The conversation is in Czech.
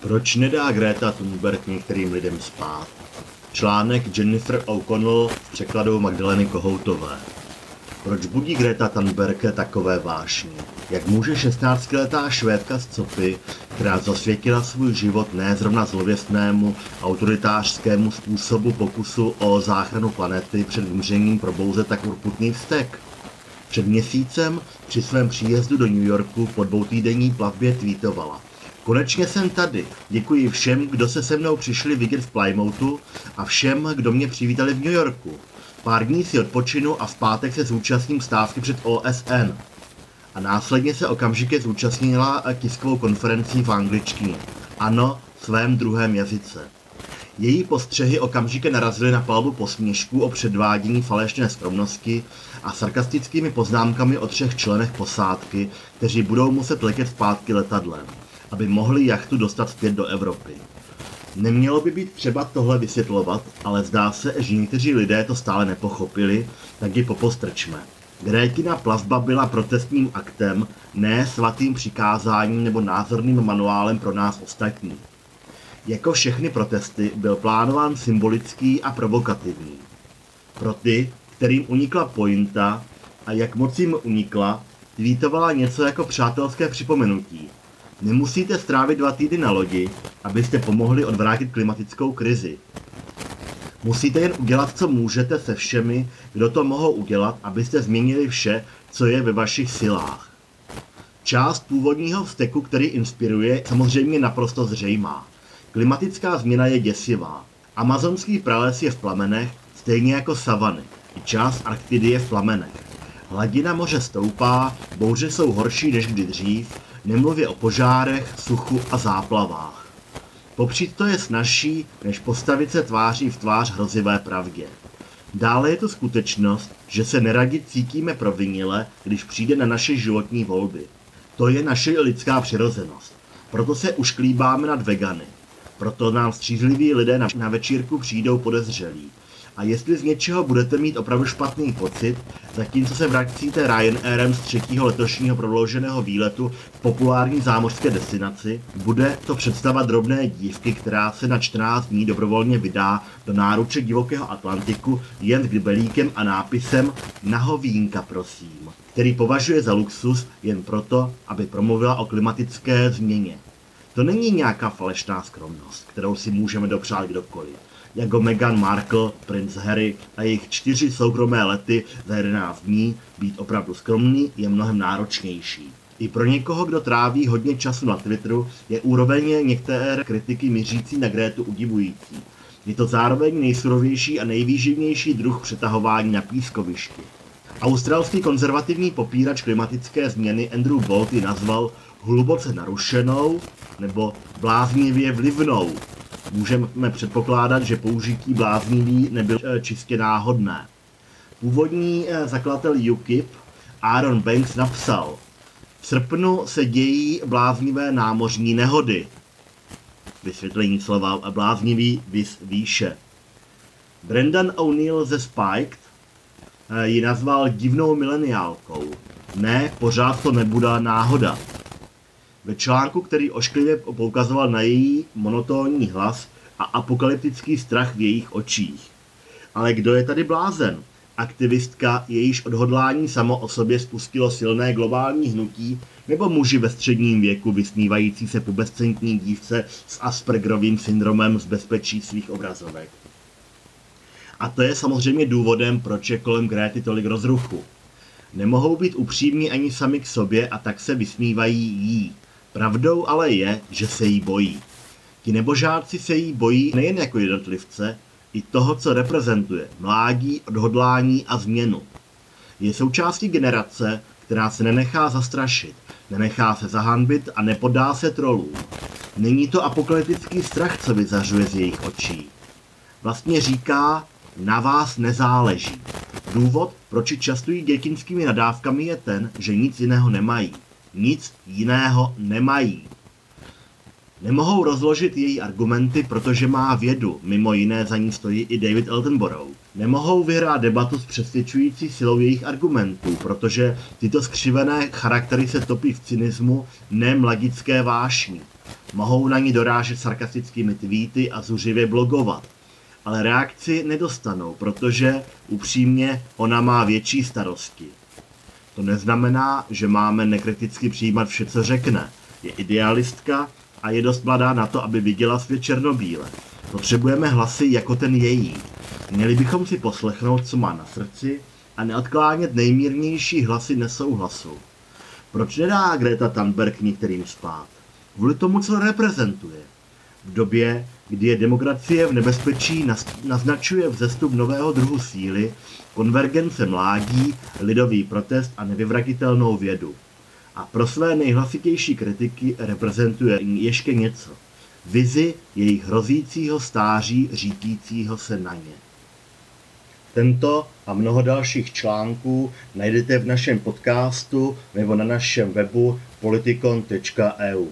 Proč nedá Greta Thunberg některým lidem spát? Článek Jennifer O'Connell v překladu Magdaleny Kohoutové. Proč budí Greta Thunberg takové vášní? Jak může 16-letá švédka z Copy, která zasvětila svůj život ne zrovna zlověstnému autoritářskému způsobu pokusu o záchranu planety před vymřením probouzet tak urputný vztek? Před měsícem při svém příjezdu do New Yorku po dvoutýdenní plavbě tweetovala. Konečně jsem tady. Děkuji všem, kdo se se mnou přišli vidět v Plymouthu a všem, kdo mě přivítali v New Yorku. Pár dní si odpočinu a v pátek se zúčastním stávky před OSN. A následně se okamžitě zúčastnila tiskovou konferencí v angličtině. Ano, svém druhém jazyce. Její postřehy okamžitě narazily na palbu posměšků o předvádění falešné skromnosti a sarkastickými poznámkami o třech členech posádky, kteří budou muset letět zpátky letadlem, aby mohli jachtu dostat zpět do Evropy. Nemělo by být třeba tohle vysvětlovat, ale zdá se, že někteří lidé to stále nepochopili, tak ji popostrčme. Grétina plavba byla protestním aktem, ne svatým přikázáním nebo názorným manuálem pro nás ostatní. Jako všechny protesty byl plánován symbolický a provokativní. Pro ty, kterým unikla pointa a jak moc jim unikla, tweetovala něco jako přátelské připomenutí. Nemusíte strávit dva týdny na lodi, abyste pomohli odvrátit klimatickou krizi. Musíte jen udělat, co můžete se všemi, kdo to mohou udělat, abyste změnili vše, co je ve vašich silách. Část původního vzteku, který inspiruje, samozřejmě naprosto zřejmá. Klimatická změna je děsivá. Amazonský prales je v plamenech, stejně jako savany. I část Arktidy je v plamenech. Hladina moře stoupá, bouře jsou horší než kdy dřív, nemluvě o požárech, suchu a záplavách. Popřít to je snažší, než postavit se tváří v tvář hrozivé pravdě. Dále je to skutečnost, že se neradi cítíme provinile, když přijde na naše životní volby. To je naše lidská přirozenost. Proto se ušklíbáme nad vegany. Proto nám střízliví lidé na večírku přijdou podezřelí. A jestli z něčeho budete mít opravdu špatný pocit, zatímco se vracíte Ryanairem z třetího letošního prodlouženého výletu v populární zámořské destinaci, bude to představa drobné dívky, která se na 14 dní dobrovolně vydá do náruče divokého Atlantiku jen s kbelíkem a nápisem Nahovínka prosím, který považuje za luxus jen proto, aby promluvila o klimatické změně. To není nějaká falešná skromnost, kterou si můžeme dopřát kdokoliv. Jako Meghan Markle, princ Harry a jejich čtyři soukromé lety za 11 dní, být opravdu skromný je mnohem náročnější. I pro někoho, kdo tráví hodně času na Twitteru, je úroveň některé kritiky mířící na Grétu udivující. Je to zároveň nejsurovější a nejvýživnější druh přetahování na pískovišti. Australský konzervativní popírač klimatické změny Andrew Bolt ji nazval hluboce narušenou nebo bláznivě vlivnou. Můžeme předpokládat, že použití bláznivý nebyl eh, čistě náhodné. Původní eh, zakladatel UKIP Aaron Banks napsal, v srpnu se dějí bláznivé námořní nehody. Vysvětlení slova bláznivý vys výše. Brendan O'Neill ze Spiked eh, ji nazval divnou mileniálkou. Ne, pořád to nebude náhoda. Ve článku, který ošklivě poukazoval na její monotónní hlas a apokalyptický strach v jejich očích. Ale kdo je tady blázen? Aktivistka, jejíž odhodlání samo o sobě spustilo silné globální hnutí, nebo muži ve středním věku vysmívající se pubescentní dívce s Aspergerovým syndromem z bezpečí svých obrazovek. A to je samozřejmě důvodem, proč je kolem Gréty tolik rozruchu. Nemohou být upřímní ani sami k sobě a tak se vysmívají jí. Pravdou ale je, že se jí bojí. Ti nebožáci se jí bojí nejen jako jednotlivce, i toho, co reprezentuje, mládí, odhodlání a změnu. Je součástí generace, která se nenechá zastrašit, nenechá se zahanbit a nepodá se trolům. Není to apokalyptický strach, co vyzařuje z jejich očí. Vlastně říká, na vás nezáleží. Důvod, proč častují dětinskými nadávkami, je ten, že nic jiného nemají nic jiného nemají. Nemohou rozložit její argumenty, protože má vědu, mimo jiné za ní stojí i David Eltenborough. Nemohou vyhrát debatu s přesvědčující silou jejich argumentů, protože tyto skřivené charaktery se topí v cynismu, ne mladické vášni. Mohou na ní dorážet sarkastickými tweety a zuřivě blogovat. Ale reakci nedostanou, protože upřímně ona má větší starosti. To neznamená, že máme nekriticky přijímat vše, co řekne. Je idealistka a je dost mladá na to, aby viděla svět černobíle. Potřebujeme hlasy jako ten její. Měli bychom si poslechnout, co má na srdci a neodklánět nejmírnější hlasy nesouhlasu. Proč nedá Greta Thunberg některým spát? Kvůli tomu, co reprezentuje. V době, kdy je demokracie v nebezpečí, naznačuje vzestup nového druhu síly, konvergence mládí, lidový protest a nevyvratitelnou vědu. A pro své nejhlasitější kritiky reprezentuje ještě něco. Vizi jejich hrozícího stáří řídícího se na ně. Tento a mnoho dalších článků najdete v našem podcastu nebo na našem webu politikon.eu.